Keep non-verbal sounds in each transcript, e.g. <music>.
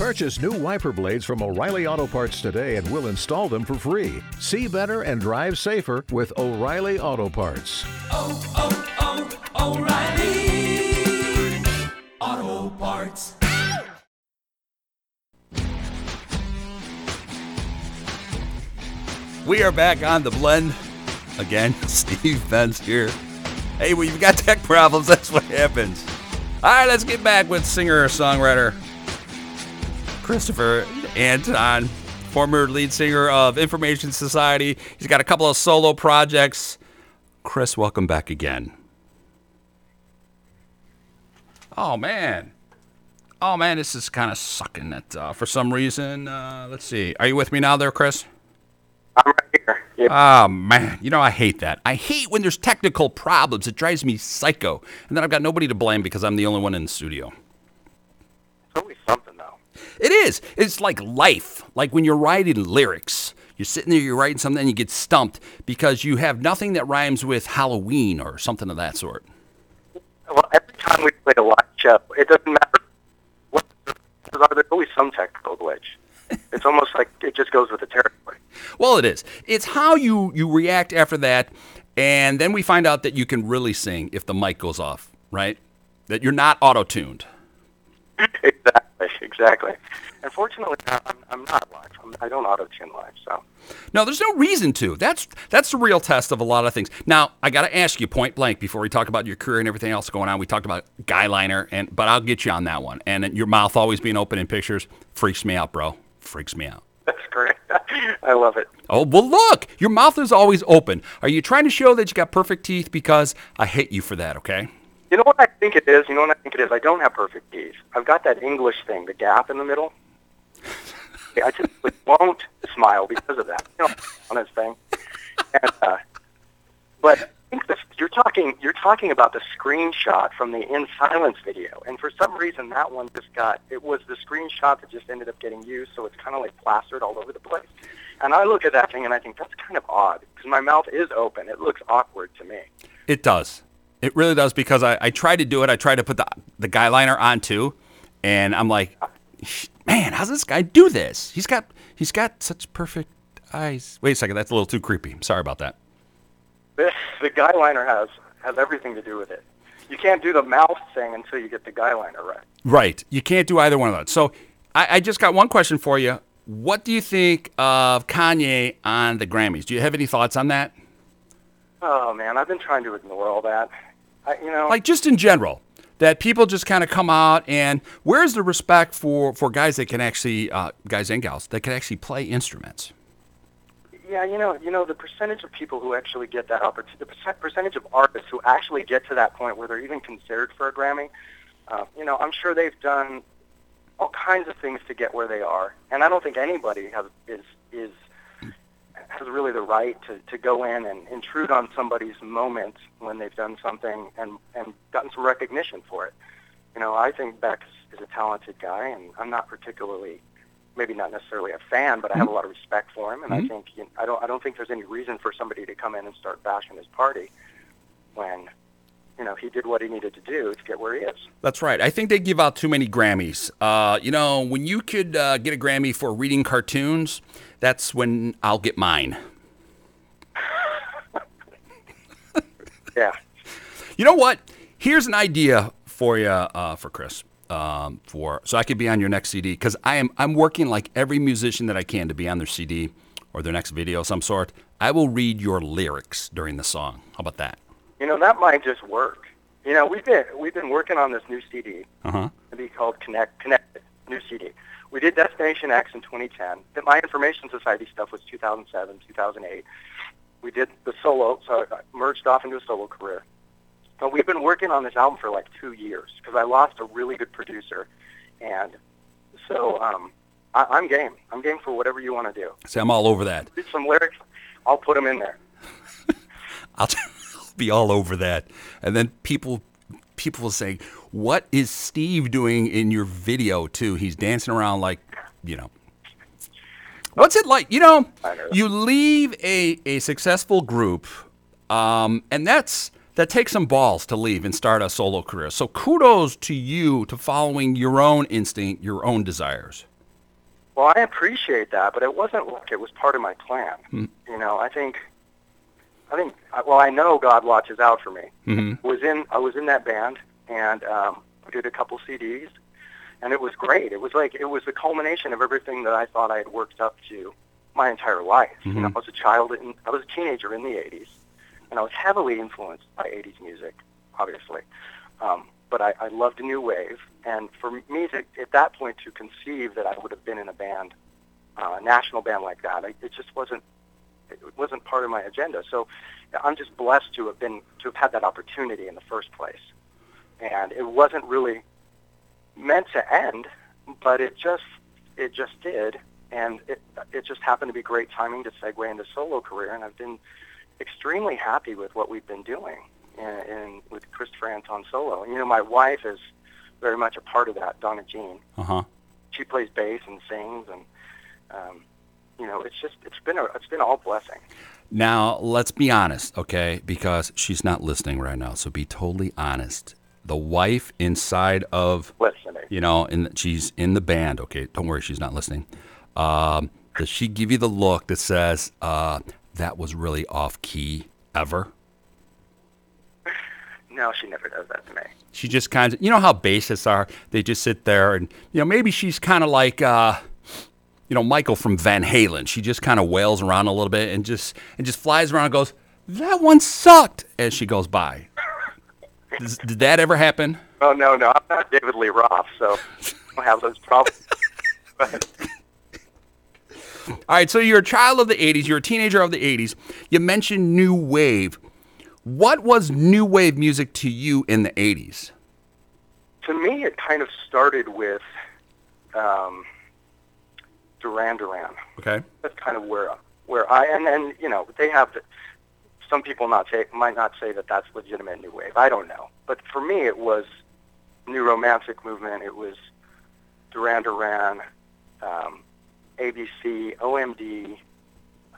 Purchase new wiper blades from O'Reilly Auto Parts today and we'll install them for free. See better and drive safer with O'Reilly Auto Parts. oh, oh, oh O'Reilly Auto Parts. We are back on the blend again. <laughs> Steve Benz here. Hey, when you've got tech problems, <laughs> that's what happens. All right, let's get back with singer songwriter Christopher Anton, former lead singer of Information Society. He's got a couple of solo projects. Chris, welcome back again. Oh man. Oh man, this is kind of sucking it uh, for some reason. Uh, let's see. Are you with me now, there, Chris? I'm right here. Yep. Oh man, you know I hate that. I hate when there's technical problems. It drives me psycho. And then I've got nobody to blame because I'm the only one in the studio. It's always something. It is. It's like life. Like when you're writing lyrics. You're sitting there, you're writing something, and you get stumped because you have nothing that rhymes with Halloween or something of that sort. Well, every time we play a live show, it doesn't matter what there's always some technical glitch. <laughs> It's almost like it just goes with the territory. Well, it is. It's how you you react after that, and then we find out that you can really sing if the mic goes off, right? That you're not auto-tuned. <laughs> exactly, exactly. Unfortunately, I'm, I'm not live. I'm, I don't auto tune live, so No, there's no reason to. That's that's the real test of a lot of things. Now, I got to ask you point blank before we talk about your career and everything else going on. We talked about guyliner, and but I'll get you on that one. And your mouth always being open in pictures freaks me out, bro. Freaks me out. that's great. <laughs> I love it. Oh well, look, your mouth is always open. Are you trying to show that you got perfect teeth? Because I hate you for that. Okay. You know what I think it is? You know what I think it is? I don't have perfect teeth. I've got that English thing, the gap in the middle. I just <laughs> won't smile because of that. You know, honest thing. And, uh, but I think this, you're talking you're talking about the screenshot from the In Silence video, and for some reason that one just got it was the screenshot that just ended up getting used, so it's kind of like plastered all over the place. And I look at that thing and I think that's kind of odd because my mouth is open. It looks awkward to me. It does. It really does because I, I tried to do it. I tried to put the the guy liner on too, and I'm like, man, how's this guy do this? He's got he's got such perfect eyes. Wait a second, that's a little too creepy. Sorry about that. The, the guy liner has has everything to do with it. You can't do the mouth thing until you get the guy liner right. Right. You can't do either one of those. So I, I just got one question for you. What do you think of Kanye on the Grammys? Do you have any thoughts on that? Oh man, I've been trying to ignore all that. I, you know, Like just in general, that people just kind of come out and where's the respect for for guys that can actually uh, guys and gals that can actually play instruments? yeah, you know, you know, the percentage of people who actually get that opportunity, the percent, percentage of artists who actually get to that point where they're even considered for a Grammy. Uh, you know, I'm sure they've done all kinds of things to get where they are, and I don't think anybody has is is has really the right to, to go in and intrude on somebody's moment when they've done something and, and gotten some recognition for it. You know, I think Beck is, a talented guy, and I'm not particularly, maybe not necessarily a fan, but I have a lot of respect for him, and I think you I don't I don't think there's any reason for somebody to come in and start bashing his party when, you know, he did what he needed to do to get where he is. That's right. I think they give out too many Grammys. Uh, you know, when you could uh, get a Grammy for reading cartoons, that's when I'll get mine. <laughs> Yeah. You know what? Here's an idea for you, uh, for Chris, um, for so I could be on your next CD because I am I'm working like every musician that I can to be on their CD or their next video of some sort. I will read your lyrics during the song. How about that? You know, that might just work. You know, we've been we've been working on this new CD. Uh huh. to be called Connect Connected, new CD. We did Destination X in 2010. The My Information Society stuff was 2007, 2008. We did the solo, so I merged off into a solo career. But we've been working on this album for like two years because I lost a really good producer, and so um, I, I'm game. I'm game for whatever you want to do. See, I'm all over that. Did some lyrics, I'll put them in there. <laughs> I'll, <laughs> I'll be all over that. And then people people will say, "What is Steve doing in your video too? He's dancing around like, you know." What's it like? You know, know. you leave a, a successful group, um, and that's that takes some balls to leave and start a solo career. So kudos to you to following your own instinct, your own desires. Well, I appreciate that, but it wasn't like it was part of my plan. You know, I think, I think, well, I know God watches out for me. Mm-hmm. Was in, I was in that band, and um, did a couple CDs, and it was great. It was like it was the culmination of everything that I thought I had worked up to my entire life. You know, I was a child, in, I was a teenager in the '80s, and I was heavily influenced by '80s music, obviously. Um, but I, I loved new wave, and for me to, at that point to conceive that I would have been in a band, uh, a national band like that, I, it just wasn't it wasn't part of my agenda. So I'm just blessed to have been to have had that opportunity in the first place, and it wasn't really meant to end, but it just it just did, and it it just happened to be great timing to segue into solo career, and I've been extremely happy with what we've been doing in, in with Christopher Anton solo. And you know, my wife is very much a part of that, Donna Jean. Uh huh. She plays bass and sings, and um, you know, it's just it's been a it's been all blessing. Now, let's be honest, okay? Because she's not listening right now. So be totally honest. The wife inside of, Listening. you know, and she's in the band, okay? Don't worry, she's not listening. Um, does she give you the look that says, uh, that was really off key ever? <laughs> No, she never does that to me. She just kind of, you know how bassists are? They just sit there and, you know, maybe she's kind of like, uh, you know, Michael from Van Halen. She just kind of wails around a little bit and just and just flies around and goes, "That one sucked," as she goes by. Does, did that ever happen? Oh no, no, I'm not David Lee Roth, so I don't have those problems. <laughs> All right, so you're a child of the 80s, you're a teenager of the 80s. You mentioned new wave. What was new wave music to you in the 80s? to me, it kind of started with um, Duran Duran. Okay. That's kind of where where I and then you know they have the, some people not say might not say that that's legitimate new wave. I don't know, but for me, it was new romantic movement. It was Duran Duran, um, ABC, OMD,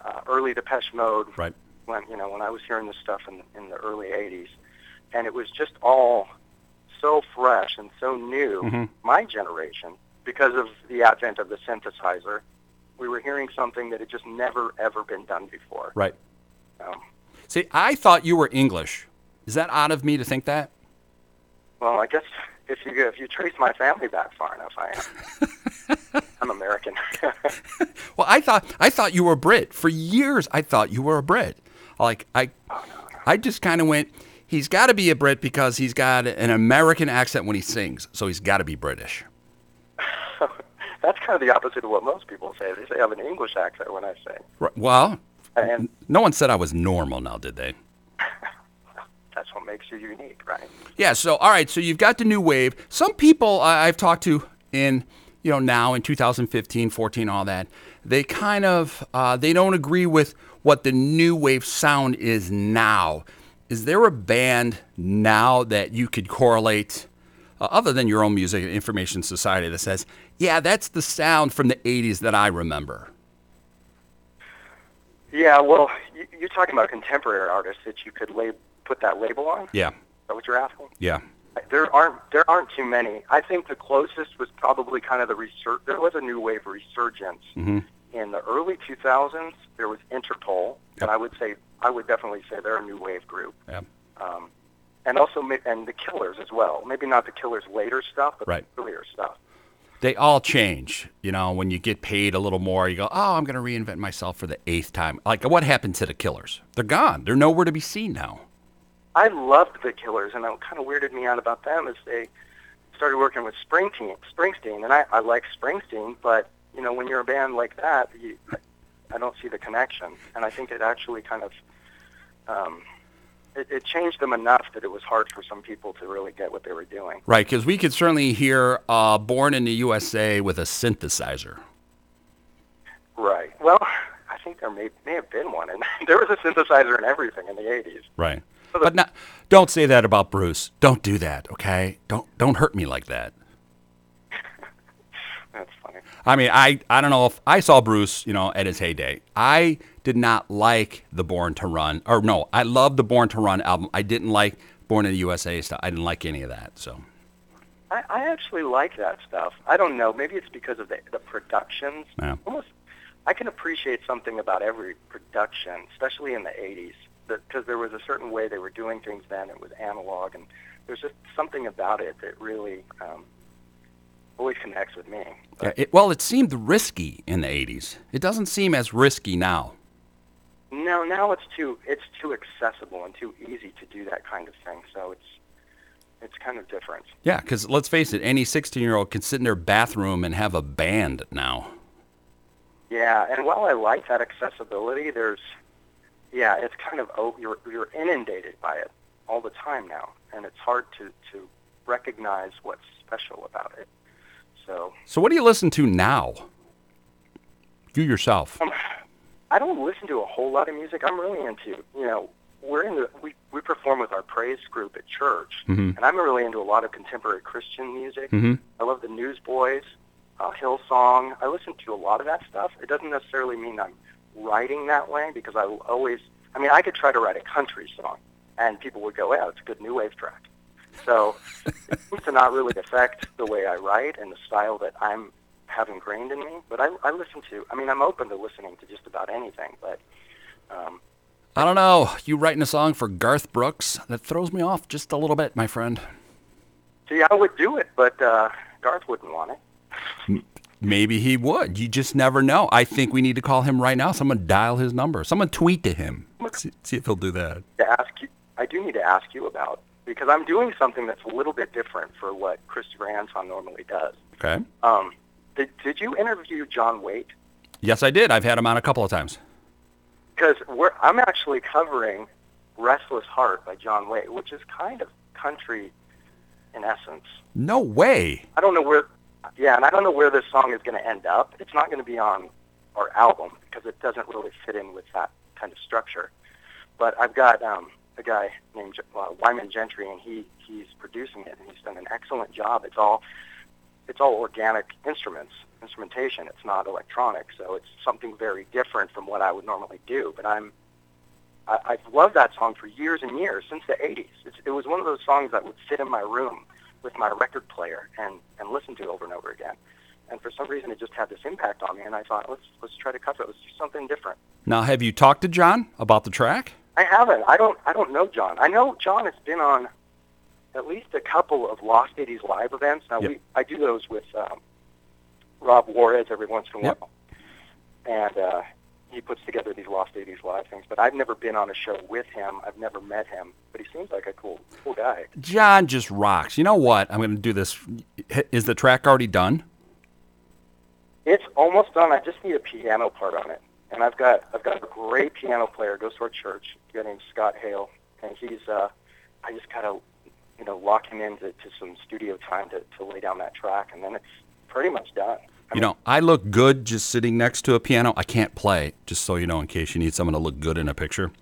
uh, early Depeche Mode. Right. when you know when I was hearing this stuff in in the early '80s, and it was just all so fresh and so new. Mhm. My generation, because of the advent of the synthesizer, we were hearing something that had just never ever been done before. Right. Um, See, I thought you were English. Is that odd of me to think that? well, I guess if you if you trace my family back far enough, I am. <laughs> I'm American. <laughs> Well, I thought I thought you were Brit. For years I thought you were a Brit. Like I I just kind of went he's got to be a Brit because he's got an American accent when he sings. So he's got to be British. That's kind of the opposite of what most people say. They say I have an English accent when I sing, Right. Well, and no one said I was normal now, did they? <laughs> that's what makes you unique, right? Yeah, so all right, so you've got the new wave. Some people I've talked to in you know now in 2015, 14, all that, they kind of uh, they don't agree with what the new wave sound is now. Is there a band now that you could correlate, uh, other than your own music, Information Society, that says, yeah, that's the sound from the 80s that I remember? Yeah, well, you, you're talking about contemporary artists that you could lab- put that label on. Is Yeah, that what you're asking? yeah, There aren't there aren't too many. I think the closest was probably kind of the resur- There was a new wave resurgence hmm in the early 2000s. There was Interpol, Yep. and I would say I would definitely say they're a new wave group. yeah. Um, and also and the Killers as well. Maybe not the Killers' later stuff, but Right. the earlier stuff. they all change. You know, when you get paid a little more, you go, oh, I'm going to reinvent myself for the eighth time. Like, what happened to the killers? They're gone. They're nowhere to be seen now. I loved the Killers, and what kind of weirded me out about them is they started working with Springsteen, Springsteen, and I, I like Springsteen, but you know when you're a band like that, you, I don't see the connection, and I think it actually kind of um, it, it changed them enough that it was hard for some people to really get what they were doing. Right, because we could certainly hear uh, Born in the USA with a synthesizer. Right. Well, I think there may may have been one, and <laughs> there was a synthesizer and everything in the '80s. Right. But not, don't say that about Bruce. Don't do that, okay? Don't don't hurt me like that. <laughs> That's funny. I mean, I, I don't know if I saw Bruce, you know, at his heyday. I did not like the Born to Run, or no, I love the Born to Run album. I didn't like Born in the USA stuff. I didn't like any of that. So, I, I actually like that stuff. I don't know. Maybe it's because of the the productions. Yeah. Almost, I can appreciate something about every production, especially in the '80s, because there was a certain way they were doing things then. It was analog, and there's just something about it that really um, always connects with me. Yeah, it, well, it seemed risky in the 80s. It doesn't seem as risky now. No, now it's too it's too accessible and too easy to do that kind of thing. So it's it's kind of different. Yeah, because let's face it, any 16 year old can sit in their bathroom and have a band now. Yeah, and while I like that accessibility, there's yeah, it's kind of oh, you're you're inundated by it all the time now, and it's hard to to recognize what's special about it. So So, what do you listen to now? You yourself. um, I don't listen to a whole lot of music. I'm really into you know we're in the we we perform with our praise group at church, Mhm. and I'm really into a lot of contemporary Christian music. Mhm. I love the Newsboys, uh, Hillsong. I listen to a lot of that stuff. It doesn't necessarily mean I'm writing that way because I always. I mean, I could try to write a country song, and people would go, "Yeah, it's a good new wave track." So <laughs> it seems to not really affect the way I write and the style that I'm have ingrained in me. But I, I listen to. I mean, I'm open to listening to just about anything. But um, I don't know. You writing a song for Garth Brooks? That throws me off just a little bit, my friend. see, I would do it, but uh, Garth wouldn't want it. Maybe he would. You just never know. I think we need to call him right now. Someone dial his number. Someone tweet to him. See, see if he'll do that. to ask you. I do need to ask you about because I'm doing something that's a little bit different for what Christopher Anton normally does. Okay. Um, did, did you interview John Waite? Yes, I did. I've had him on a couple of times. Because I'm actually covering "Restless Heart" by John Waite, which is kind of country in essence. No way. I don't know where, yeah, and I don't know where this song is going to end up. It's not going to be on our album because it doesn't really fit in with that kind of structure. But I've got um, a guy named uh, Wyman Gentry, and he he's producing it, and he's done an excellent job. It's all it's all organic instruments, instrumentation. It's not electronic, so it's something very different from what I would normally do. But I'm I, I've loved that song for years and years since the '80s. It's, it was one of those songs that would sit in my room with my record player and and listen to over and over again. And for some reason, it just had this impact on me, and I thought, let's let's try to cover it. Let's do something different. Now, have you talked to John about the track? I haven't. I don't. I don't know John. I know John has been on at least a couple of Lost 80s live events. Now Yep. we I do those with um, Rob Juarez every once in a Yep. while, and uh, he puts together these Lost 80s live things. But I've never been on a show with him. I've never met him, but he seems like a cool cool guy. John just rocks. You know what? I'm going to do this. Is the track already done? It's almost done. I just need a piano part on it, and I've got I've got a great piano player. Goes to our church. A guy named Scott Hale, and he's uh, I just gotta you know lock him into to some studio time to, to lay down that track, and then it's pretty much done. I You mean, know, I look good just sitting next to a piano. I can't play, just so you know, in case you need someone to look good in a picture.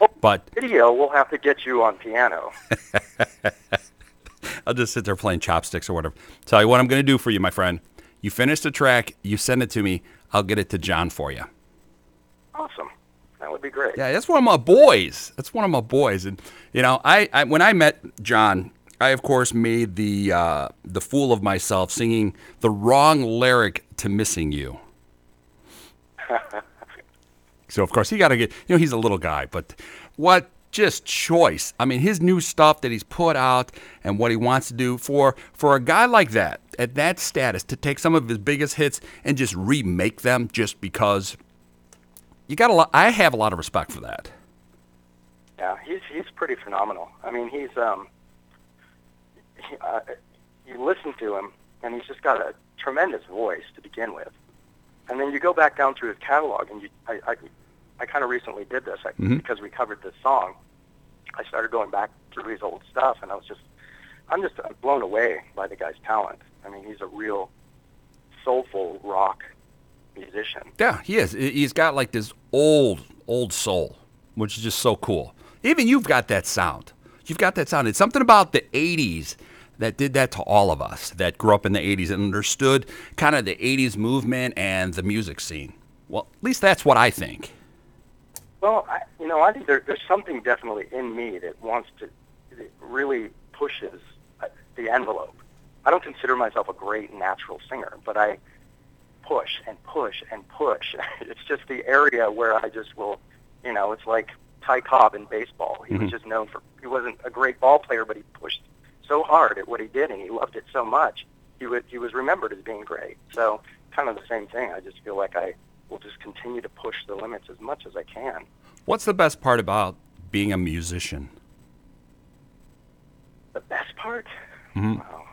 Oh, but video we'll have to get you on piano. <laughs> I'll just sit there playing chopsticks or whatever. Tell you what I'm going to do for you, my friend. You finish the track, you send it to me. I'll get it to John for you. Awesome. That would be great. Yeah, that's one of my boys. That's one of my boys. And you know, I, I when I met John, I of course made the uh, the fool of myself singing the wrong lyric to "Missing You." <laughs> so of course he got to get. You know, he's a little guy, but what just choice. I mean, his new stuff that he's put out and what he wants to do for for a guy like that at that status to take some of his biggest hits and just remake them just because you got a lot. I have a lot of respect for that. Yeah, he's he's pretty phenomenal. I mean, he's um, he, uh, you listen to him, and he's just got a tremendous voice to begin with, and then you go back down through his catalog, and you, I, I, I kind of recently did this I, Mhm. because we covered this song. I started going back through his old stuff, and I was just, I'm just blown away by the guy's talent. I mean, he's a real soulful rock musician. Yeah, he is. He- He's got like this old, old soul, which is just so cool. Even you've got that sound. You've got that sound. It's something about the 80s that did that to all of us that grew up in the 80s and understood kind of the 80s movement and the music scene. Well, at least that's what I think. Well, I, you know, I think there, there's something definitely in me that wants to, that really pushes uh, the envelope. I don't consider myself a great natural singer, but I push and push and push. <laughs> it's just the area where I just will, you know, it's like Ty Cobb in baseball. He Mhm. was just known for he wasn't a great ball player, but he pushed so hard at what he did, and he loved it so much. He would he was remembered as being great. So kind of the same thing. I just feel like I will just continue to push the limits as much as I can. What's the best part about being a musician? The best part? Mhm. Wow.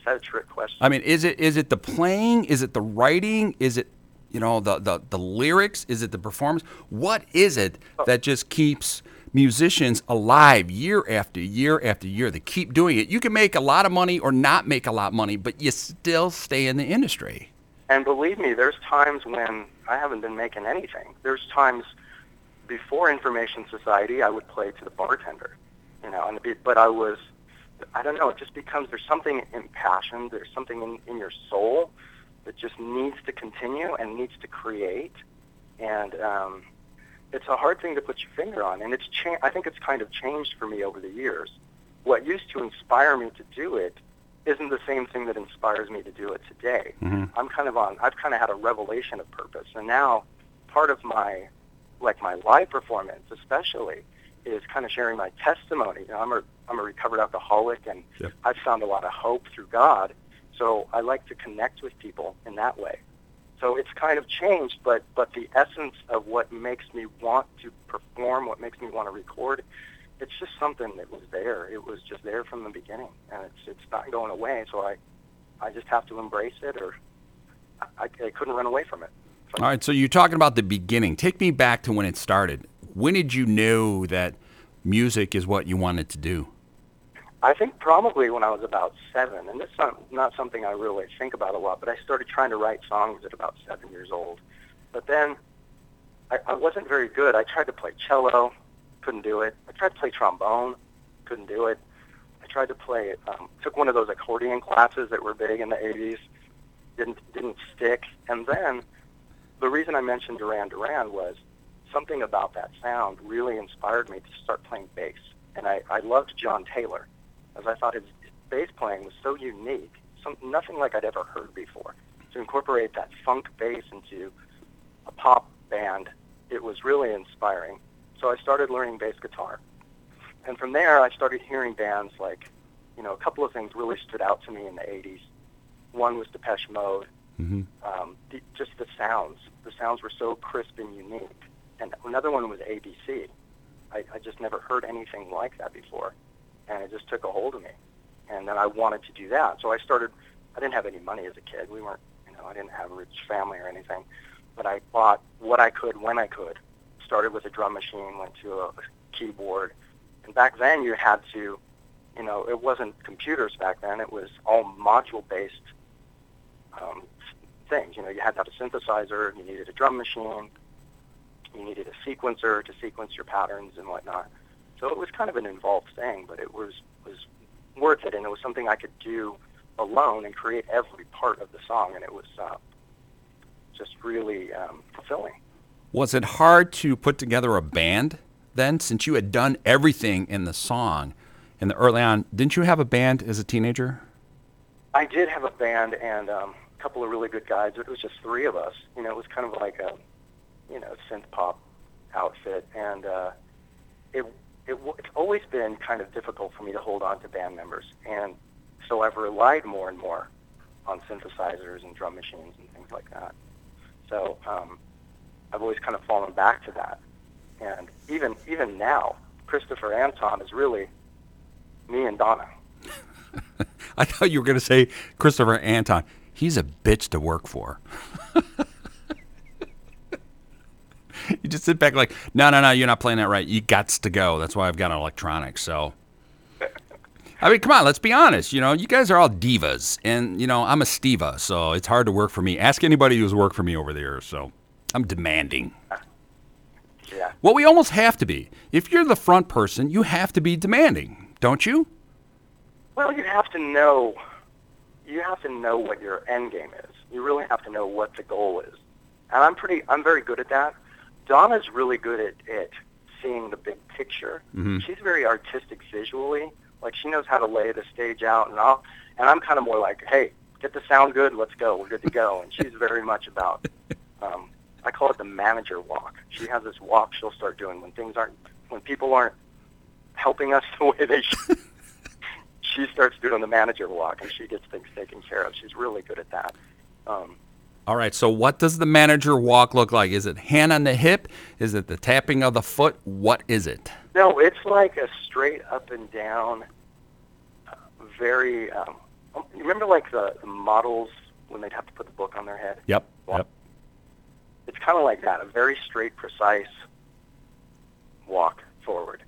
Is that a trick question? I mean, is it is it the playing? Is it the writing? Is it you know the the, the lyrics? Is it the performance? What is it oh. that just keeps musicians alive year after year after year? They keep doing it. You can make a lot of money or not make a lot of money, but you still stay in the industry. And believe me, there's times when I haven't been making anything. There's times before Information Society, I would play to the bartender, you know, and be, but I was, I don't know, it just becomes there's something impassioned, there's something in, in your soul that just needs to continue and needs to create, and um, it's a hard thing to put your finger on, and it's cha- I think it's kind of changed for me over the years. What used to inspire me to do it isn't the same thing that inspires me to do it today. Mhm. I'm kind of on. I've kind of had a revelation of purpose, and now part of my, like my live performance, especially, is kind of sharing my testimony. You know, I'm a I'm a recovered alcoholic, and Yep. I've found a lot of hope through God. So I like to connect with people in that way. So it's kind of changed, but but the essence of what makes me want to perform, what makes me want to record, it's just something that was there. It was just there from the beginning, and it's it's not going away. So I I just have to embrace it, or I, I couldn't run away from it. All right, so you're talking about the beginning. Take me back to when it started. When did you know that music is what you wanted to do? I think probably when I was about seven, and is not, not something I really think about a lot, but I started trying to write songs at about seven years old. But then I, I wasn't very good. I tried to play cello, couldn't do it. I tried to play trombone, couldn't do it. I tried to play, um, took one of those accordion classes that were big in the 80s, didn't didn't stick. And then the reason I mentioned Duran Duran was something about that sound really inspired me to start playing bass. And I, I loved John Taylor, as I thought his, his bass playing was so unique, some, nothing like I'd ever heard before. To incorporate that funk bass into a pop band, it was really inspiring. So I started learning bass guitar. And from there, I started hearing bands like, you know, a couple of things really stood out to me in the 80s. One was Depeche Mode. Mm-hmm. Um, the, just the sounds. The sounds were so crisp and unique. And another one was ABC. I, I just never heard anything like that before. And it just took a hold of me. And then I wanted to do that. So I started, I didn't have any money as a kid. We weren't, you know, I didn't have a rich family or anything. But I bought what I could when I could. Started with a drum machine, went to a keyboard. And back then you had to, you know, it wasn't computers back then. It was all module-based um, things. You know, you had to have a synthesizer. You needed a drum machine. You needed a sequencer to sequence your patterns and whatnot. So it was kind of an involved thing, but it was was worth it, and it was something I could do alone and create every part of the song, and it was uh, just really um, fulfilling. Was it hard to put together a band then, since you had done everything in the song in the early on? Didn't you have a band as a teenager? I did have a band and um, a couple of really good guys. but It was just three of us. You know, it was kind of like a, you know, synth pop outfit, and uh, it, it it's always been kind of difficult for me to hold on to band members, and so I've relied more and more on synthesizers and drum machines and things like that. So um, I've always kind of fallen back to that, and even even now, Christopher Anton is really me and Donna. <laughs> I thought you were going to say Christopher Anton. He's a bitch to work for. <laughs> <laughs> you just sit back like, no, no, no, you're not playing that right. You got to go. That's why I've got an electronic. So, I mean, come on, let's be honest. You know, you guys are all divas, and you know, I'm a Steva, so it's hard to work for me. Ask anybody who's worked for me over the years. So, I'm demanding. Yeah. Well, we almost have to be. If you're the front person, you have to be demanding, don't you? Well, you have to know. You have to know what your end game is. You really have to know what the goal is, and I'm pretty. I'm very good at that. Donna's really good at, at seeing the big picture. Mhm. She's very artistic visually, Like she knows how to lay the stage out, and I'll and I'm kind of more like, hey, get the sound good, let's go, we're good to go. And she's very much about, <laughs> um, I call it the manager walk. She has this walk she'll start doing when things aren't, when people aren't helping us <laughs> the way they should. <laughs> she starts doing the manager walk, and she gets things taken care of. She's really good at that. Um, All right. So what does the manager walk look like? Is it hand on the hip? Is it the tapping of the foot? What is it? No, it's like a straight up and down, uh, very. Um, you remember like the, the models when they'd have to put the book on their head? Yep. Yep. It's kind of like that, a very straight, precise walk forward.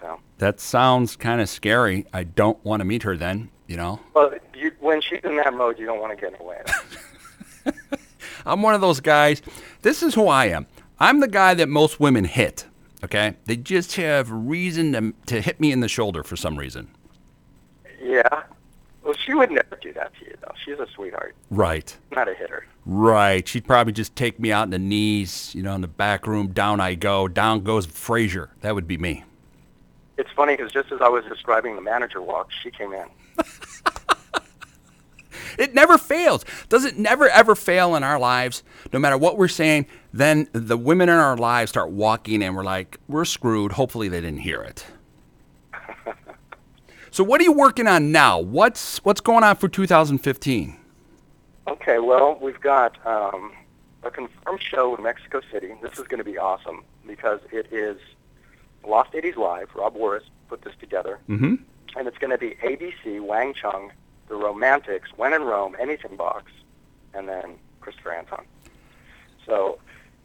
So, That sounds kind of scary. I don't want to meet her then. You know. well, you, when she's in that mode, you don't want to get in the way. <laughs> I'm one of those guys. This is who I am. I'm the guy that most women hit. Okay. They just have reason to, to hit me in the shoulder for some reason. yeah. Well, she would never do that to you, though. She's a sweetheart, Right. not a hitter. Right. She'd probably just take me out in the knees, you know, in the back room. Down I go. Down goes Frazier. That would be me. It's funny because just as I was describing the manager walk, she came in. <laughs> It never fails. Does it never ever fail in our lives? No matter what we're saying, then the women in our lives start walking and we're like, we're screwed. Hopefully they didn't hear it. <laughs> so what are you working on now? What's what's going on for 2015? Okay, well, we've got um, a confirmed show in Mexico City. This is going to be awesome because it is Lost 80s Live. Rob Warris put this together. Mm-hmm. And it's going to be ABC, Wang Chung, The Romantics, When in Rome, Anything Box, and then Christopher Anton. So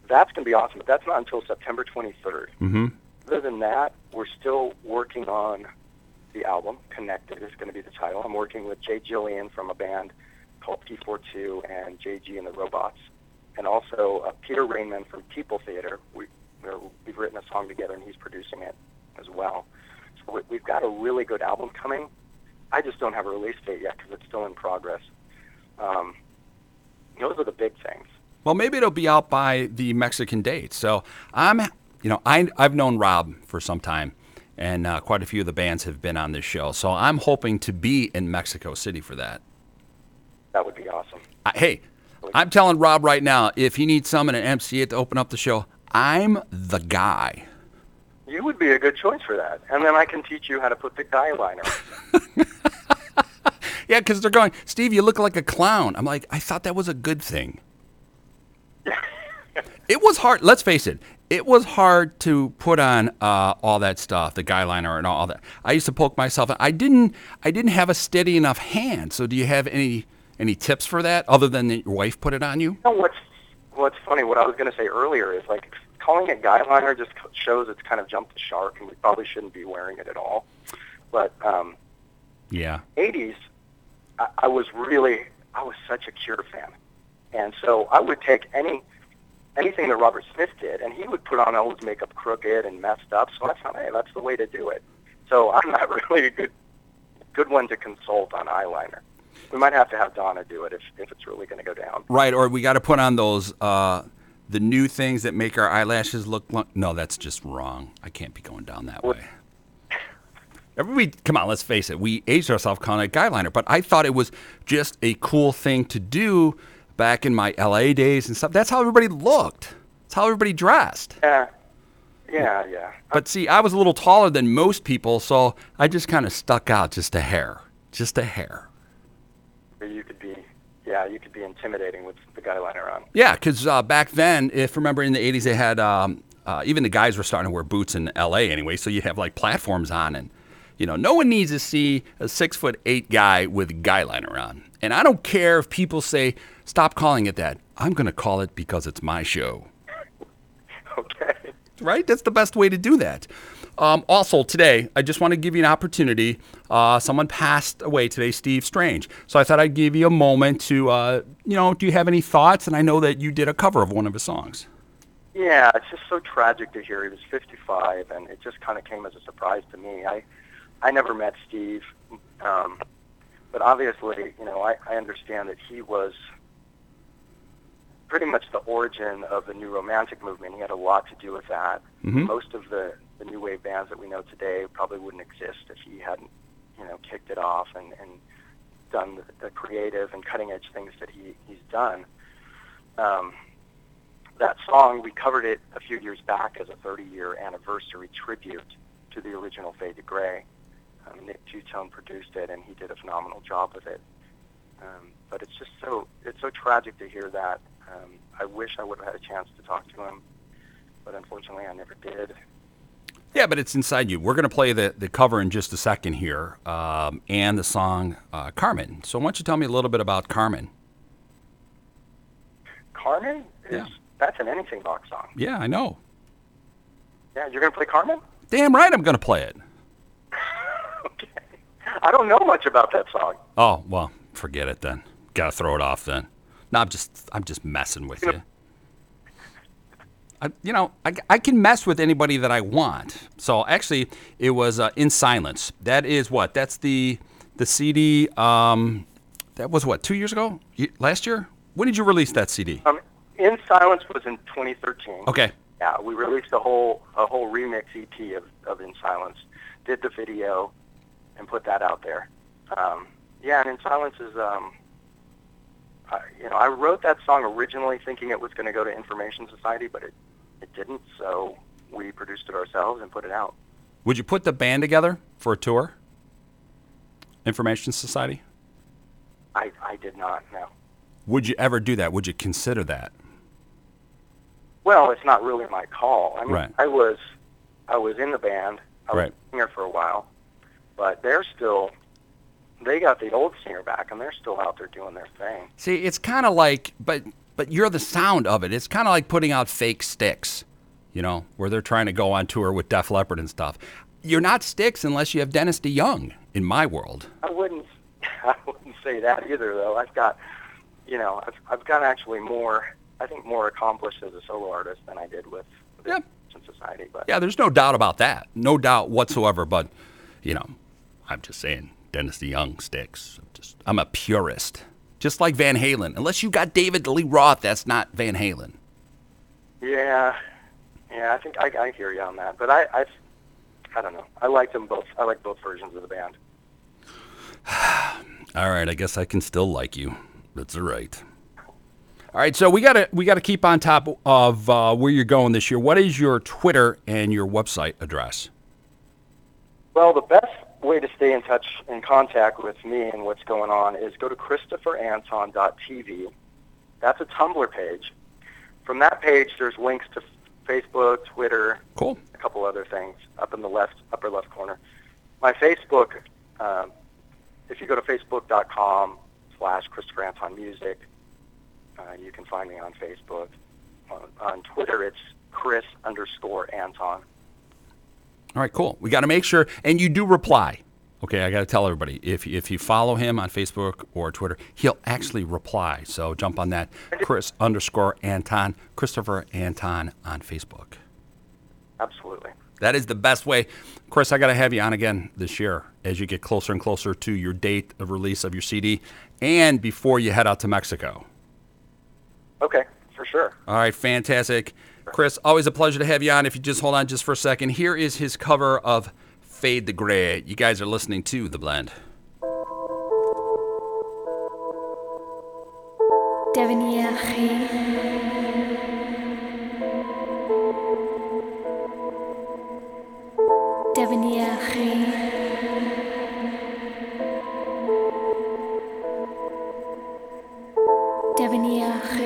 that's going to be awesome, but that's not until September 23rd. Mm-hmm. Other than that, we're still working on the album. Connected is going to be the title. I'm working with Jay Jillian from a band called T42 and JG and the Robots, and also uh, Peter Rainman from People Theater. We, we've written a song together, and he's producing it as well. We've got a really good album coming. I just don't have a release date yet because it's still in progress. Um, those are the big things. Well, maybe it'll be out by the Mexican date. So I'm, you know, I, I've known Rob for some time, and uh, quite a few of the bands have been on this show. So I'm hoping to be in Mexico City for that. That would be awesome. I, hey, I'm telling Rob right now, if he needs someone at MC it to open up the show, I'm the guy. You would be a good choice for that, and then I can teach you how to put the guy liner. <laughs> Yeah, because they're going, Steve, you look like a clown. I'm like, I thought that was a good thing. <laughs> it was hard. Let's face it. It was hard to put on uh, all that stuff, the guy liner and all that. I used to poke myself. I didn't. I didn't have a steady enough hand. So, do you have any any tips for that, other than that your wife put it on you? You know what's what's funny? What I was going to say earlier is like calling it guy just shows it's kind of jumped the shark, and we probably shouldn't be wearing it at all. But um, Yeah. 80s, I, I was really I was such a Cure fan, and so I would take any anything that Robert Smith did, and he would put on all his makeup crooked and messed up. So I thought, hey, that's the way to do it. So I'm not <laughs> really a good good one to consult on eyeliner. We might have to have Donna do it if, if it's really going to go down. Right, or we got to put on those uh, the new things that make our eyelashes look. Long. No, that's just wrong. I can't be going down that way. Everybody, come on, let's face it. We aged ourselves calling it guy liner, but I thought it was just a cool thing to do back in my LA days and stuff. That's how everybody looked. That's how everybody dressed. Yeah, yeah, yeah. But see, I was a little taller than most people, so I just kind of stuck out just a hair, just a hair. You could be, yeah, you could be intimidating with the guy liner on. Yeah, because uh, back then, if remember in the '80s, they had um, uh, even the guys were starting to wear boots in L.A. anyway, so you'd have like platforms on, and you know, no one needs to see a six foot eight guy with guy liner on. And I don't care if people say stop calling it that. I'm going to call it because it's my show. <laughs> Okay. Right? That's the best way to do that. Um, also, today, I just want to give you an opportunity. Uh, someone passed away today, Steve Strange. So I thought I'd give you a moment to, uh, you know, do you have any thoughts? And I know that you did a cover of one of his songs. Yeah, it's just so tragic to hear. He was 55, and it just kind of came as a surprise to me. I, I never met Steve, um, but obviously, you know, I, I understand that he was pretty much the origin of the new romantic movement. He had a lot to do with that. Mhm. Most of the, the new wave bands that we know today probably wouldn't exist if he hadn't, you know, kicked it off and, and done the, the creative and cutting edge things that he, he's done. Um, that song, we covered it a few years back as a 30 year anniversary tribute to the original Fade to Grey. Um, Nick Tutone produced it, and he did a phenomenal job with it. Um, but it's just so it's so tragic to hear that. Um, I wish I would have had a chance to talk to him, but unfortunately, I never did. Yeah, but it's inside you. We're going to play the, the cover in just a second here, um, and the song uh, Carmen. So why don't you tell me a little bit about Carmen? Carmen is Yeah. that's an Anything Box song. Yeah, I know. Yeah, you're gonna play Carmen? Damn right, I'm going to play it. <laughs> okay. I don't know much about that song. Oh well, forget it then. Got to throw it off then. No, I'm just I'm just messing with you. I, you know, I, I can mess with anybody that I want. So actually, it was uh, in silence. That is what? That's the the CD. Um, that was what? Two years ago? Last year? When did you release that CD? Um, In Silence was in 2013. Okay. Yeah, we released a whole a whole remix EP of, of In Silence, did the video, and put that out there. Um, yeah, and In Silence is, um, I, you know, I wrote that song originally thinking it was going to go to Information Society, but it it didn't. So we produced it ourselves and put it out. Would you put the band together for a tour? Information Society. I I did not know. Would you ever do that? Would you consider that? Well, it's not really my call. I mean, Right. I was I was in the band. I was Right. a singer for a while, but they're still they got the old singer back, and they're still out there doing their thing. See, it's kind of like, but but you're the sound of it. It's kind of like putting out fake Styx, you know, where they're trying to go on tour with Def Leppard and stuff. You're not Styx unless you have Dennis DeYoung in my world. I wouldn't <laughs> I wouldn't say that either, though. I've got you know I've I've got actually more I think more accomplished as a solo artist than I did with with Yeah. Society. But Yeah, there's no doubt about that. No doubt whatsoever. But, you know, I'm just saying, Dennis DeYoung Styx. I'm just, I'm a purist. Just like Van Halen. Unless you got David Lee Roth, that's not Van Halen. yeah, yeah, I think I, I hear you on that. But I I I don't know. I like them both. I like both versions of the band. <sighs> All right, I guess I can still like you. That's all right. All right, so we gotta we gotta keep on top of uh, where you're going this year. What is your Twitter and your website address? Well, the best way to stay in touch and contact with me and what's going on is go to christopheranton.tv. That's a Tumblr page. From that page, there's links to Facebook, Twitter, Cool. a couple other things up in the left upper left corner. My Facebook, um, if you go to facebook.com slash Christopher Anton Music, uh, you can find me on Facebook. On, on Twitter, it's Chris underscore Anton. All right, cool. We got to make sure, and you do reply. Okay, I got to tell everybody if if you follow him on Facebook or Twitter, he'll actually reply. So jump on that. Chris underscore Anton, Christopher Anton on Facebook. Absolutely. That is the best way. Chris, I got to have you on again this year as you get closer and closer to your date of release of your CD and before you head out to Mexico. Okay, for sure. All right, fantastic. Chris, always a pleasure to have you on. If you just hold on just for a second, here is his cover of Fade the Gray. You guys are listening to The Blend. devenir. Devenir. Devenir.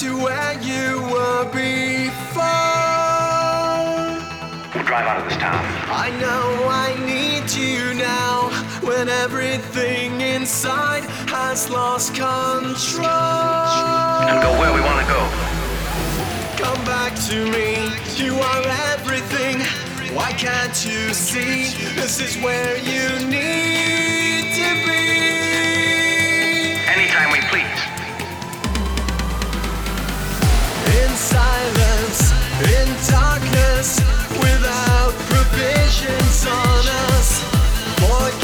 to where you were before. We'll drive out of this town. I know I need you now when everything inside has lost control. And go where we want to go. Come back to me. You are everything. Why can't you see? This is where you need. in darkness without provisions on us. Boy,